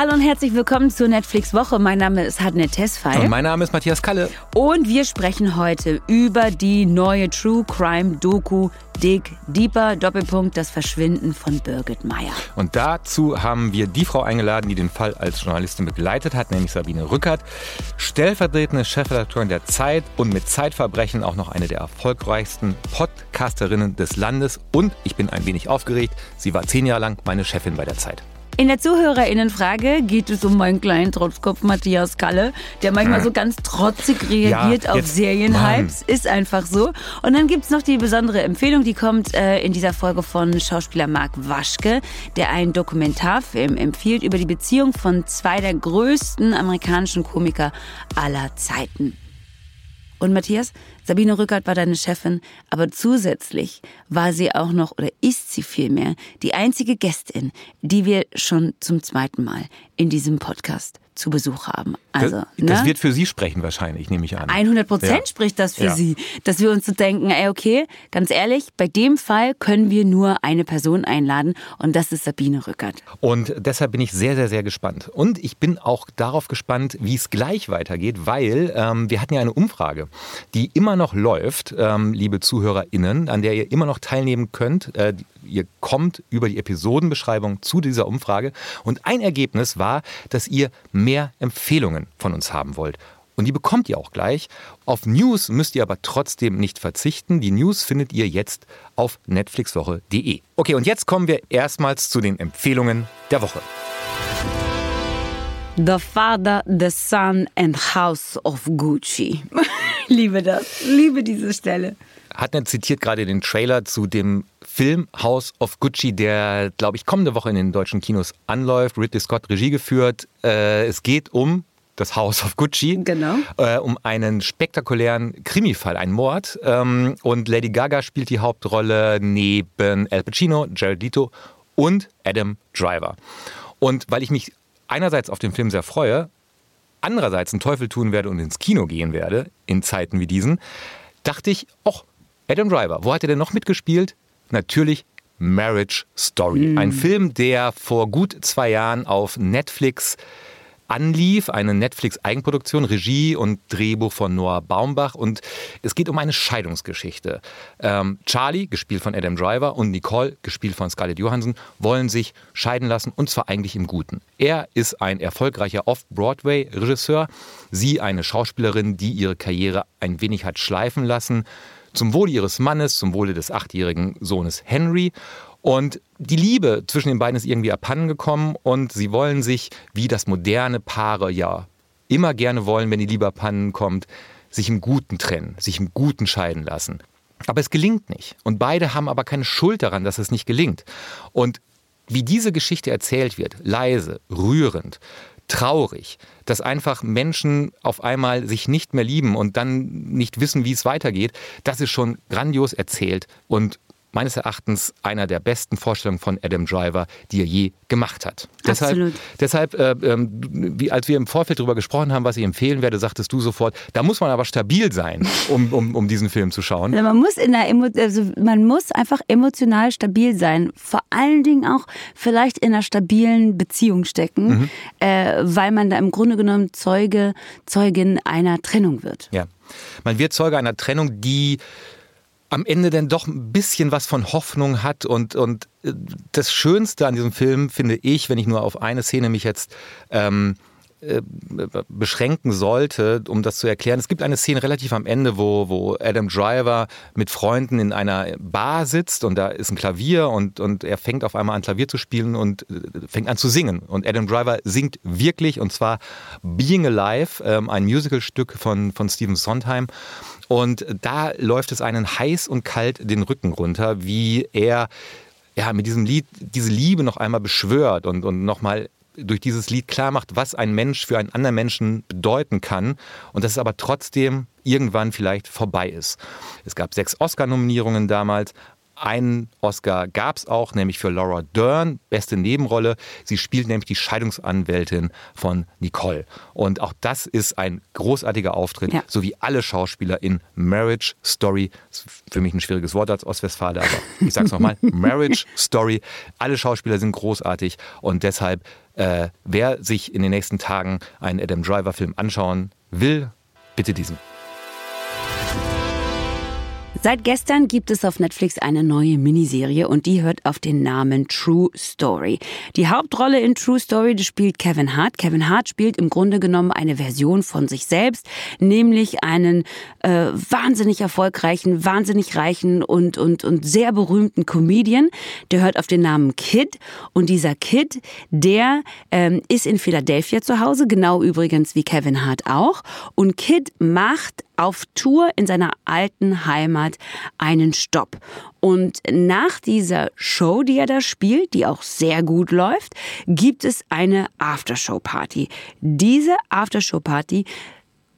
Hallo und herzlich willkommen zur Netflix Woche. Mein Name ist Hadne Tesfay. Und mein Name ist Matthias Kalle. Und wir sprechen heute über die neue True Crime Doku Dig Deeper Doppelpunkt das Verschwinden von Birgit Meyer. Und dazu haben wir die Frau eingeladen, die den Fall als Journalistin begleitet hat, nämlich Sabine Rückert, stellvertretende Chefredakteurin der Zeit und mit Zeitverbrechen auch noch eine der erfolgreichsten Podcasterinnen des Landes. Und ich bin ein wenig aufgeregt, sie war zehn Jahre lang meine Chefin bei der Zeit. In der Zuhörerinnenfrage geht es um meinen kleinen Trotzkopf Matthias Kalle, der manchmal so ganz trotzig reagiert ja, auf Serienhypes. Ist einfach so. Und dann gibt es noch die besondere Empfehlung, die kommt äh, in dieser Folge von Schauspieler Marc Waschke, der einen Dokumentarfilm empfiehlt über die Beziehung von zwei der größten amerikanischen Komiker aller Zeiten. Und Matthias, Sabine Rückert war deine Chefin, aber zusätzlich war sie auch noch, oder ist sie vielmehr, die einzige Gästin, die wir schon zum zweiten Mal in diesem Podcast zu Besuch haben. Also, das, ne? das wird für Sie sprechen wahrscheinlich, nehme ich an. 100 Prozent ja. spricht das für ja. Sie, dass wir uns so denken, ey, okay, ganz ehrlich, bei dem Fall können wir nur eine Person einladen und das ist Sabine Rückert. Und deshalb bin ich sehr, sehr, sehr gespannt. Und ich bin auch darauf gespannt, wie es gleich weitergeht, weil ähm, wir hatten ja eine Umfrage, die immer noch läuft, ähm, liebe ZuhörerInnen, an der ihr immer noch teilnehmen könnt. Äh, ihr kommt über die Episodenbeschreibung zu dieser Umfrage. Und ein Ergebnis war, dass ihr mehr Empfehlungen von uns haben wollt. Und die bekommt ihr auch gleich. Auf News müsst ihr aber trotzdem nicht verzichten. Die News findet ihr jetzt auf netflixwoche.de. Okay, und jetzt kommen wir erstmals zu den Empfehlungen der Woche. The Father, the Son and House of Gucci. liebe das, liebe diese Stelle. Hatner zitiert gerade den Trailer zu dem Film House of Gucci, der, glaube ich, kommende Woche in den deutschen Kinos anläuft. Ridley Scott Regie geführt. Äh, es geht um das House of Gucci. Genau. Äh, um einen spektakulären Krimifall, einen Mord. Ähm, und Lady Gaga spielt die Hauptrolle neben Al Pacino, Jared Leto und Adam Driver. Und weil ich mich einerseits auf den Film sehr freue, andererseits einen Teufel tun werde und ins Kino gehen werde, in Zeiten wie diesen, dachte ich, ach, Adam Driver, wo hat er denn noch mitgespielt? Natürlich Marriage Story. Mm. Ein Film, der vor gut zwei Jahren auf Netflix anlief, eine Netflix-Eigenproduktion, Regie und Drehbuch von Noah Baumbach. Und es geht um eine Scheidungsgeschichte. Ähm, Charlie, gespielt von Adam Driver, und Nicole, gespielt von Scarlett Johansson, wollen sich scheiden lassen und zwar eigentlich im Guten. Er ist ein erfolgreicher Off-Broadway-Regisseur, sie eine Schauspielerin, die ihre Karriere ein wenig hat schleifen lassen. Zum Wohle ihres Mannes, zum Wohle des achtjährigen Sohnes Henry. Und die Liebe zwischen den beiden ist irgendwie abhandengekommen und sie wollen sich, wie das moderne Paare ja immer gerne wollen, wenn die Liebe abhanden kommt, sich im Guten trennen, sich im Guten scheiden lassen. Aber es gelingt nicht. Und beide haben aber keine Schuld daran, dass es nicht gelingt. Und wie diese Geschichte erzählt wird, leise, rührend, traurig, dass einfach Menschen auf einmal sich nicht mehr lieben und dann nicht wissen, wie es weitergeht, das ist schon grandios erzählt und meines Erachtens einer der besten Vorstellungen von Adam Driver, die er je gemacht hat. Absolut. Deshalb, deshalb äh, wie, als wir im Vorfeld darüber gesprochen haben, was ich empfehlen werde, sagtest du sofort, da muss man aber stabil sein, um, um, um diesen Film zu schauen. Also man, muss in der Emo also man muss einfach emotional stabil sein. Vor allen Dingen auch vielleicht in einer stabilen Beziehung stecken, mhm. äh, weil man da im Grunde genommen Zeuge, Zeugin einer Trennung wird. Ja. Man wird Zeuge einer Trennung, die am Ende denn doch ein bisschen was von Hoffnung hat. Und, und äh, das Schönste an diesem Film finde ich, wenn ich nur auf eine Szene mich jetzt ähm, äh, beschränken sollte, um das zu erklären. Es gibt eine Szene relativ am Ende, wo, wo Adam Driver mit Freunden in einer Bar sitzt und da ist ein Klavier und, und er fängt auf einmal an Klavier zu spielen und äh, fängt an zu singen. Und Adam Driver singt wirklich und zwar Being Alive, ähm, ein Musicalstück von, von Stephen Sondheim. Und da läuft es einen heiß und kalt den Rücken runter, wie er ja, mit diesem Lied diese Liebe noch einmal beschwört und, und nochmal durch dieses Lied klar macht, was ein Mensch für einen anderen Menschen bedeuten kann und dass es aber trotzdem irgendwann vielleicht vorbei ist. Es gab sechs Oscar-Nominierungen damals, einen Oscar gab es auch, nämlich für Laura Dern, beste Nebenrolle. Sie spielt nämlich die Scheidungsanwältin von Nicole. Und auch das ist ein großartiger Auftritt, ja. so wie alle Schauspieler in Marriage Story. Für mich ein schwieriges Wort als Ostwestfale, aber ich sag's nochmal: Marriage Story. Alle Schauspieler sind großartig und deshalb äh, wer sich in den nächsten Tagen einen Adam Driver-Film anschauen will, bitte diesen. Seit gestern gibt es auf Netflix eine neue Miniserie und die hört auf den Namen True Story. Die Hauptrolle in True Story spielt Kevin Hart. Kevin Hart spielt im Grunde genommen eine Version von sich selbst, nämlich einen äh, wahnsinnig erfolgreichen, wahnsinnig reichen und, und, und sehr berühmten Comedian. Der hört auf den Namen Kid und dieser Kid, der ähm, ist in Philadelphia zu Hause, genau übrigens wie Kevin Hart auch. Und Kid macht auf Tour in seiner alten Heimat einen Stopp. Und nach dieser Show, die er da spielt, die auch sehr gut läuft, gibt es eine Aftershow-Party. Diese Aftershow-Party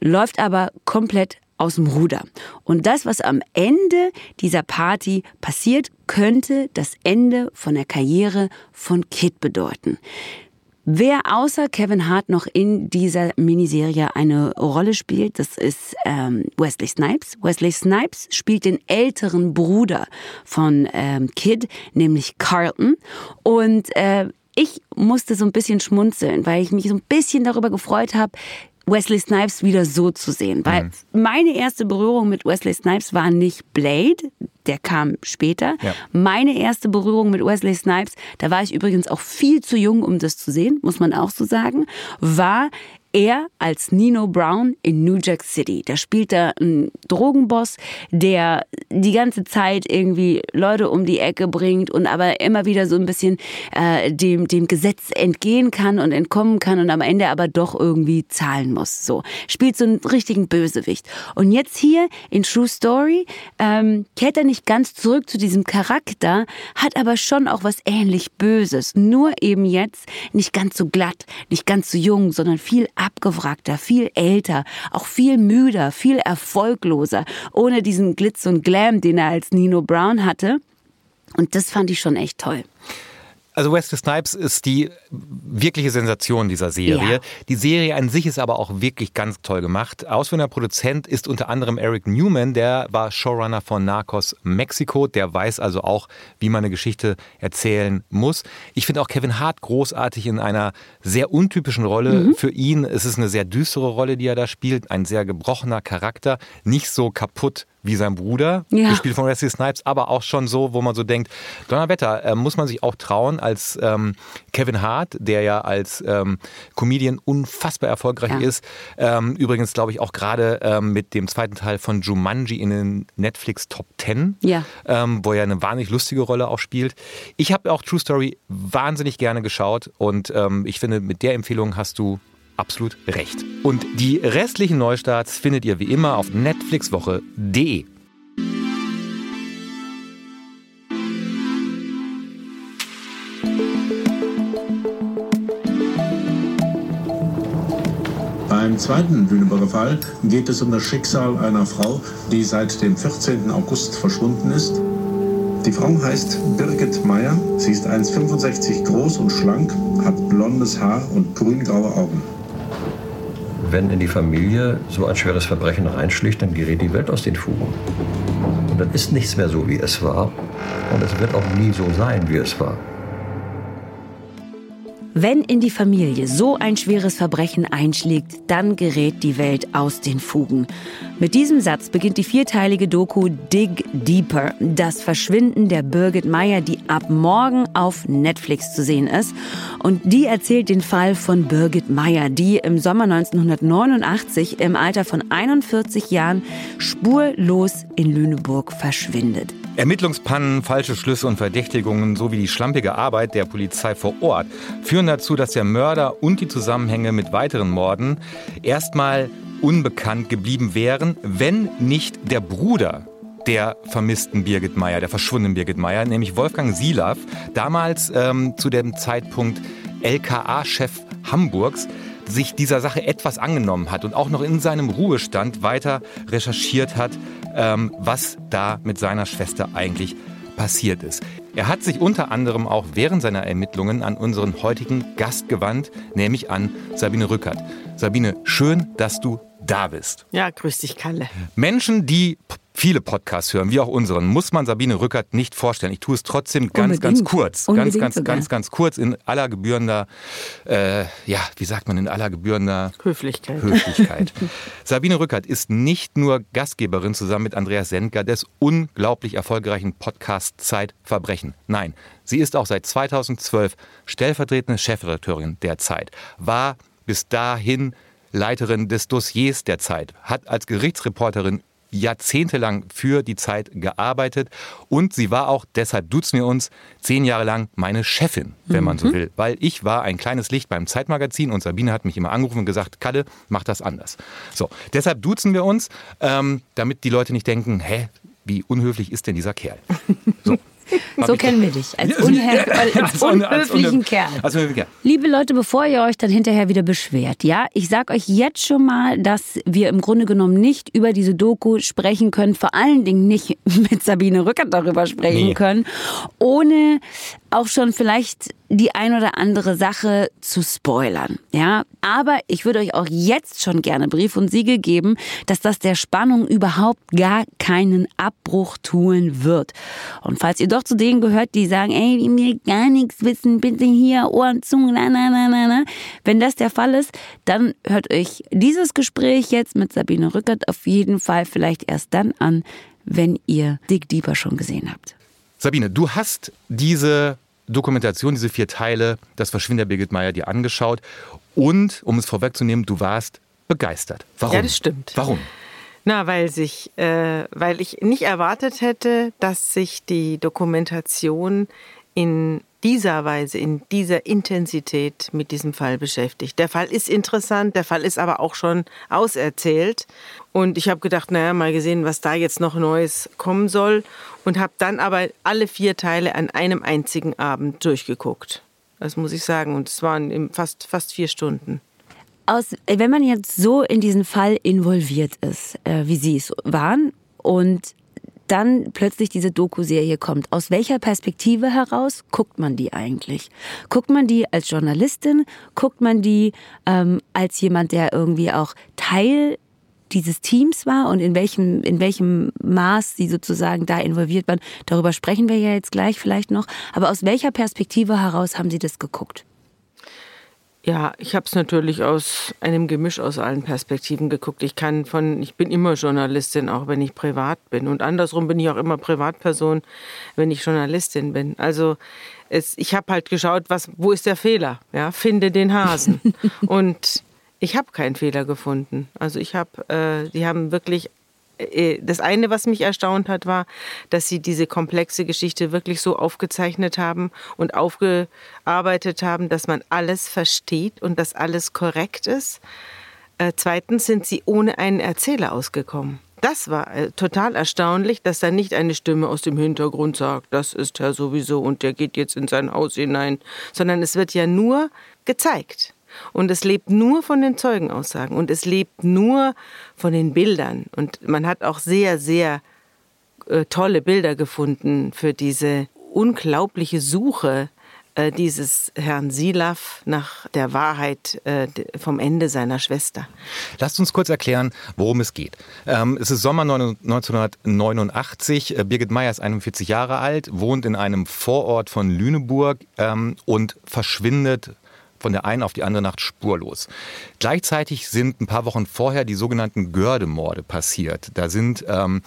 läuft aber komplett aus dem Ruder. Und das, was am Ende dieser Party passiert, könnte das Ende von der Karriere von Kid bedeuten. Wer außer Kevin Hart noch in dieser Miniserie eine Rolle spielt, das ist ähm, Wesley Snipes. Wesley Snipes spielt den älteren Bruder von ähm, Kid, nämlich Carlton. Und äh, ich musste so ein bisschen schmunzeln, weil ich mich so ein bisschen darüber gefreut habe, Wesley Snipes wieder so zu sehen. Weil mhm. meine erste Berührung mit Wesley Snipes war nicht Blade, der kam später. Ja. Meine erste Berührung mit Wesley Snipes, da war ich übrigens auch viel zu jung, um das zu sehen, muss man auch so sagen, war er als Nino Brown in New Jack City. Da spielt er einen Drogenboss, der die ganze Zeit irgendwie Leute um die Ecke bringt und aber immer wieder so ein bisschen äh, dem, dem Gesetz entgehen kann und entkommen kann und am Ende aber doch irgendwie zahlen muss. So spielt so einen richtigen Bösewicht. Und jetzt hier in True Story ähm, kehrt er nicht ganz zurück zu diesem Charakter, hat aber schon auch was ähnlich Böses. Nur eben jetzt nicht ganz so glatt, nicht ganz so jung, sondern viel abgewrackter, viel älter, auch viel müder, viel erfolgloser, ohne diesen Glitz und Glam, den er als Nino Brown hatte. Und das fand ich schon echt toll. Also Wesley Snipes ist die wirkliche Sensation dieser Serie. Ja. Die Serie an sich ist aber auch wirklich ganz toll gemacht. Ausführender Produzent ist unter anderem Eric Newman, der war Showrunner von Narcos Mexico. Der weiß also auch, wie man eine Geschichte erzählen muss. Ich finde auch Kevin Hart großartig in einer sehr untypischen Rolle mhm. für ihn. Es ist eine sehr düstere Rolle, die er da spielt. Ein sehr gebrochener Charakter. Nicht so kaputt wie sein Bruder, ja. gespielt von Wesley Snipes, aber auch schon so, wo man so denkt, Donnerwetter, äh, muss man sich auch trauen als ähm, Kevin Hart, der ja als ähm, Comedian unfassbar erfolgreich ja. ist. Ähm, übrigens glaube ich auch gerade ähm, mit dem zweiten Teil von Jumanji in den Netflix Top Ten, ja. Ähm, wo er eine wahnsinnig lustige Rolle auch spielt. Ich habe auch True Story wahnsinnig gerne geschaut und ähm, ich finde, mit der Empfehlung hast du absolut recht. Und die restlichen Neustarts findet ihr wie immer auf netflixwoche.de. Beim zweiten Lüneburger Fall geht es um das Schicksal einer Frau, die seit dem 14. August verschwunden ist. Die Frau heißt Birgit Meyer. Sie ist 1,65 groß und schlank, hat blondes Haar und grüngraue Augen wenn in die Familie so ein schweres Verbrechen reinschlicht, dann gerät die Welt aus den Fugen. Und dann ist nichts mehr so, wie es war. Und es wird auch nie so sein, wie es war. Wenn in die Familie so ein schweres Verbrechen einschlägt, dann gerät die Welt aus den Fugen. Mit diesem Satz beginnt die vierteilige Doku Dig Deeper, das Verschwinden der Birgit Meyer, die ab morgen auf Netflix zu sehen ist. Und die erzählt den Fall von Birgit Meyer, die im Sommer 1989 im Alter von 41 Jahren spurlos in Lüneburg verschwindet. Ermittlungspannen, falsche Schlüsse und Verdächtigungen sowie die schlampige Arbeit der Polizei vor Ort führen dazu, dass der Mörder und die Zusammenhänge mit weiteren Morden erstmal unbekannt geblieben wären, wenn nicht der Bruder der vermissten Birgit Meyer, der verschwundenen Birgit Meyer, nämlich Wolfgang Silav, damals ähm, zu dem Zeitpunkt LKA-Chef Hamburgs, sich dieser Sache etwas angenommen hat und auch noch in seinem Ruhestand weiter recherchiert hat, ähm, was da mit seiner Schwester eigentlich passiert ist. Er hat sich unter anderem auch während seiner Ermittlungen an unseren heutigen Gast gewandt, nämlich an Sabine Rückert. Sabine, schön, dass du da bist. Ja, grüß dich, Kalle. Menschen, die viele Podcasts hören, wie auch unseren, muss man Sabine Rückert nicht vorstellen. Ich tue es trotzdem ganz, Unbedingt. ganz kurz. Unbedingt ganz, ganz, sogar. ganz, ganz kurz in aller gebührender, äh, ja, wie sagt man, in aller gebührender Höflichkeit. Höflichkeit. Sabine Rückert ist nicht nur Gastgeberin zusammen mit Andreas Sendker des unglaublich erfolgreichen Podcasts Zeitverbrechen. Nein, sie ist auch seit 2012 stellvertretende Chefredakteurin der Zeit, war bis dahin Leiterin des Dossiers der Zeit, hat als Gerichtsreporterin jahrzehntelang für die Zeit gearbeitet und sie war auch, deshalb duzen wir uns, zehn Jahre lang meine Chefin, wenn man so mhm. will. Weil ich war ein kleines Licht beim Zeitmagazin und Sabine hat mich immer angerufen und gesagt, Kalle, mach das anders. So, deshalb duzen wir uns, ähm, damit die Leute nicht denken, hä, wie unhöflich ist denn dieser Kerl? So. So kennen wir dich, als, als unhöflichen Kerl. Als Kerl. Liebe Leute, bevor ihr euch dann hinterher wieder beschwert, ja, ich sag euch jetzt schon mal, dass wir im Grunde genommen nicht über diese Doku sprechen können, vor allen Dingen nicht mit Sabine Rückert darüber sprechen nee. können, ohne auch schon vielleicht die ein oder andere Sache zu spoilern. Ja, aber ich würde euch auch jetzt schon gerne Brief und Siegel geben, dass das der Spannung überhaupt gar keinen Abbruch tun wird. Und falls ihr doch zu denen gehört, die sagen, ey, die mir gar nichts wissen, bitte hier Ohren zu, na, na, na, na, na. Wenn das der Fall ist, dann hört euch dieses Gespräch jetzt mit Sabine Rückert auf jeden Fall vielleicht erst dann an, wenn ihr Dick Deeper schon gesehen habt. Sabine, du hast diese Dokumentation, diese vier Teile, das Verschwinden der Birgit Meyer, dir angeschaut. Und, um es vorwegzunehmen, du warst begeistert. Warum? Ja, das stimmt. Warum? Na, weil sich, äh, weil ich nicht erwartet hätte, dass sich die Dokumentation in dieser Weise, in dieser Intensität mit diesem Fall beschäftigt. Der Fall ist interessant, der Fall ist aber auch schon auserzählt. Und ich habe gedacht, naja, mal gesehen, was da jetzt noch Neues kommen soll. Und habe dann aber alle vier Teile an einem einzigen Abend durchgeguckt. Das muss ich sagen. Und es waren fast, fast vier Stunden. Aus, wenn man jetzt so in diesen Fall involviert ist, äh, wie Sie es waren, und dann plötzlich diese Doku-Serie kommt. Aus welcher Perspektive heraus guckt man die eigentlich? Guckt man die als Journalistin? Guckt man die ähm, als jemand, der irgendwie auch Teil dieses Teams war und in welchem, in welchem Maß sie sozusagen da involviert waren? Darüber sprechen wir ja jetzt gleich vielleicht noch. Aber aus welcher Perspektive heraus haben Sie das geguckt? Ja, ich habe es natürlich aus einem Gemisch aus allen Perspektiven geguckt. Ich kann von, ich bin immer Journalistin, auch wenn ich privat bin. Und andersrum bin ich auch immer Privatperson, wenn ich Journalistin bin. Also es, ich habe halt geschaut, was, wo ist der Fehler? Ja, finde den Hasen. Und ich habe keinen Fehler gefunden. Also ich habe, äh, die haben wirklich äh, das eine, was mich erstaunt hat, war, dass sie diese komplexe Geschichte wirklich so aufgezeichnet haben und aufgearbeitet haben, dass man alles versteht und dass alles korrekt ist. Äh, zweitens sind sie ohne einen Erzähler ausgekommen. Das war äh, total erstaunlich, dass da nicht eine Stimme aus dem Hintergrund sagt, das ist er sowieso und der geht jetzt in sein Haus hinein, sondern es wird ja nur gezeigt. Und es lebt nur von den Zeugenaussagen und es lebt nur von den Bildern. Und man hat auch sehr, sehr äh, tolle Bilder gefunden für diese unglaubliche Suche äh, dieses Herrn Silaf nach der Wahrheit äh, vom Ende seiner Schwester. Lasst uns kurz erklären, worum es geht. Ähm, es ist Sommer 1989. Äh, Birgit Meyer ist 41 Jahre alt, wohnt in einem Vorort von Lüneburg ähm, und verschwindet von der einen auf die andere Nacht spurlos. Gleichzeitig sind ein paar Wochen vorher die sogenannten Gördemorde passiert. Da sind ähm,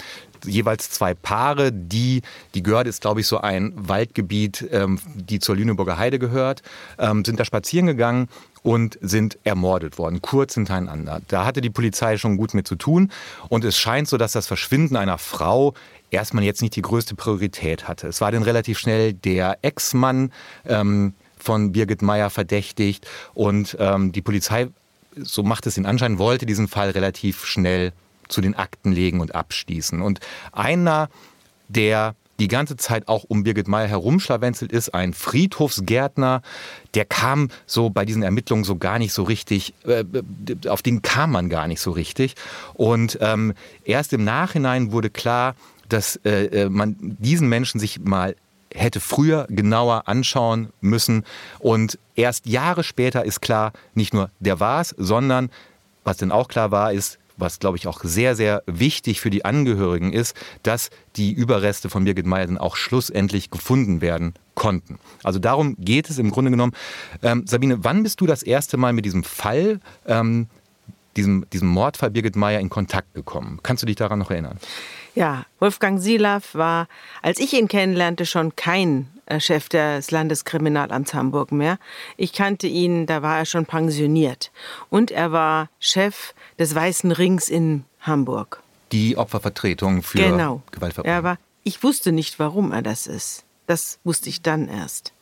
jeweils zwei Paare, die, die Görde ist, glaube ich, so ein Waldgebiet, ähm, die zur Lüneburger Heide gehört, ähm, sind da spazieren gegangen und sind ermordet worden, kurz hintereinander. Da hatte die Polizei schon gut mit zu tun und es scheint so, dass das Verschwinden einer Frau erstmal jetzt nicht die größte Priorität hatte. Es war dann relativ schnell der Ex-Mann, ähm, von Birgit Meyer verdächtigt und ähm, die Polizei, so macht es den Anschein, wollte diesen Fall relativ schnell zu den Akten legen und abschließen. Und einer, der die ganze Zeit auch um Birgit Meyer herumschlawenzelt ist, ein Friedhofsgärtner, der kam so bei diesen Ermittlungen so gar nicht so richtig, äh, auf den kam man gar nicht so richtig. Und ähm, erst im Nachhinein wurde klar, dass äh, äh man diesen Menschen sich mal hätte früher genauer anschauen müssen. Und erst Jahre später ist klar, nicht nur der war es, sondern was denn auch klar war, ist, was glaube ich auch sehr, sehr wichtig für die Angehörigen ist, dass die Überreste von Birgit Meyer dann auch schlussendlich gefunden werden konnten. Also darum geht es im Grunde genommen. Ähm, Sabine, wann bist du das erste Mal mit diesem Fall, ähm, diesem, diesem Mordfall Birgit Meyer in Kontakt gekommen? Kannst du dich daran noch erinnern? Ja, Wolfgang Silav war, als ich ihn kennenlernte, schon kein äh, Chef des Landeskriminalamts Hamburg mehr. Ich kannte ihn, da war er schon pensioniert. Und er war Chef des Weißen Rings in Hamburg. Die Opfervertretung für genau. Gewaltverbrechen. Er war, ich wusste nicht, warum er das ist. Das wusste ich dann erst.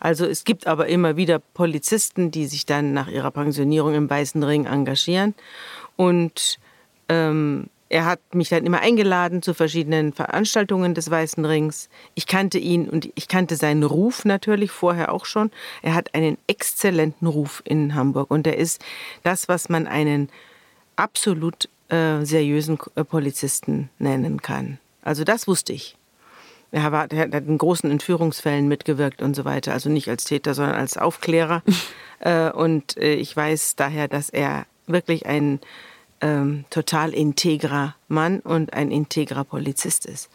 Also es gibt aber immer wieder Polizisten, die sich dann nach ihrer Pensionierung im Weißen Ring engagieren. Und ähm, er hat mich dann immer eingeladen zu verschiedenen Veranstaltungen des Weißen Rings. Ich kannte ihn und ich kannte seinen Ruf natürlich vorher auch schon. Er hat einen exzellenten Ruf in Hamburg und er ist das, was man einen absolut äh, seriösen äh, Polizisten nennen kann. Also das wusste ich. Er, war, er hat in großen Entführungsfällen mitgewirkt und so weiter. Also nicht als Täter, sondern als Aufklärer. äh, und äh, ich weiß daher, dass er wirklich ein ähm, total integrer Mann und ein integrer Polizist ist.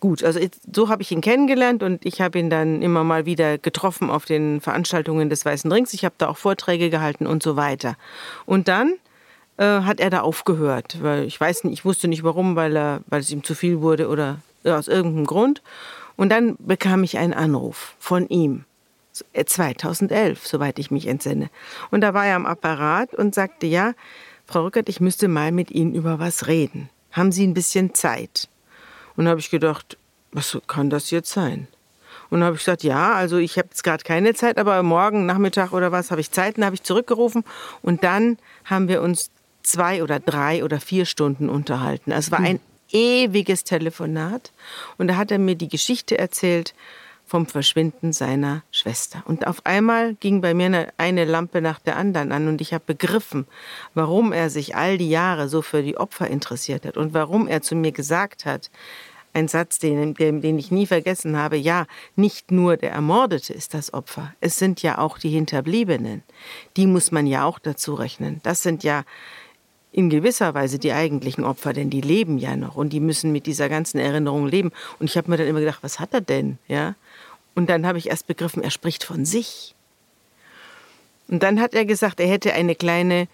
Gut, also so habe ich ihn kennengelernt und ich habe ihn dann immer mal wieder getroffen auf den Veranstaltungen des Weißen Rings. Ich habe da auch Vorträge gehalten und so weiter. Und dann äh, hat er da aufgehört, weil ich weiß nicht, ich wusste nicht warum, weil er, weil es ihm zu viel wurde oder ja, aus irgendeinem Grund. Und dann bekam ich einen Anruf von ihm. 2011, äh, soweit ich mich entsinne. Und da war er am Apparat und sagte, ja, Frau Rückert, ich müsste mal mit Ihnen über was reden. Haben Sie ein bisschen Zeit? Und da habe ich gedacht, was kann das jetzt sein? Und dann habe ich gesagt, ja, also ich habe jetzt gerade keine Zeit, aber morgen Nachmittag oder was habe ich Zeit. Und habe ich zurückgerufen und dann haben wir uns zwei oder drei oder vier Stunden unterhalten. Also es war ein ewiges Telefonat und da hat er mir die Geschichte erzählt vom Verschwinden seiner Schwester. Und auf einmal ging bei mir eine, Lampe nach der anderen an und ich habe begriffen, warum er sich all die Jahre so für die Opfer interessiert hat und warum er zu mir gesagt hat, ein Satz, den, den ich nie vergessen habe, ja, nicht nur der Ermordete ist das Opfer, es sind ja auch die Hinterbliebenen. Die muss man ja auch dazu rechnen. Das sind ja in gewisser Weise die eigentlichen Opfer, denn die leben ja noch und die müssen mit dieser ganzen Erinnerung leben. Und ich habe mir dann immer gedacht, was hat er denn? Ja, und dann habe ich erst begriffen, er spricht von sich. Und dann hat er gesagt, er hätte eine kleine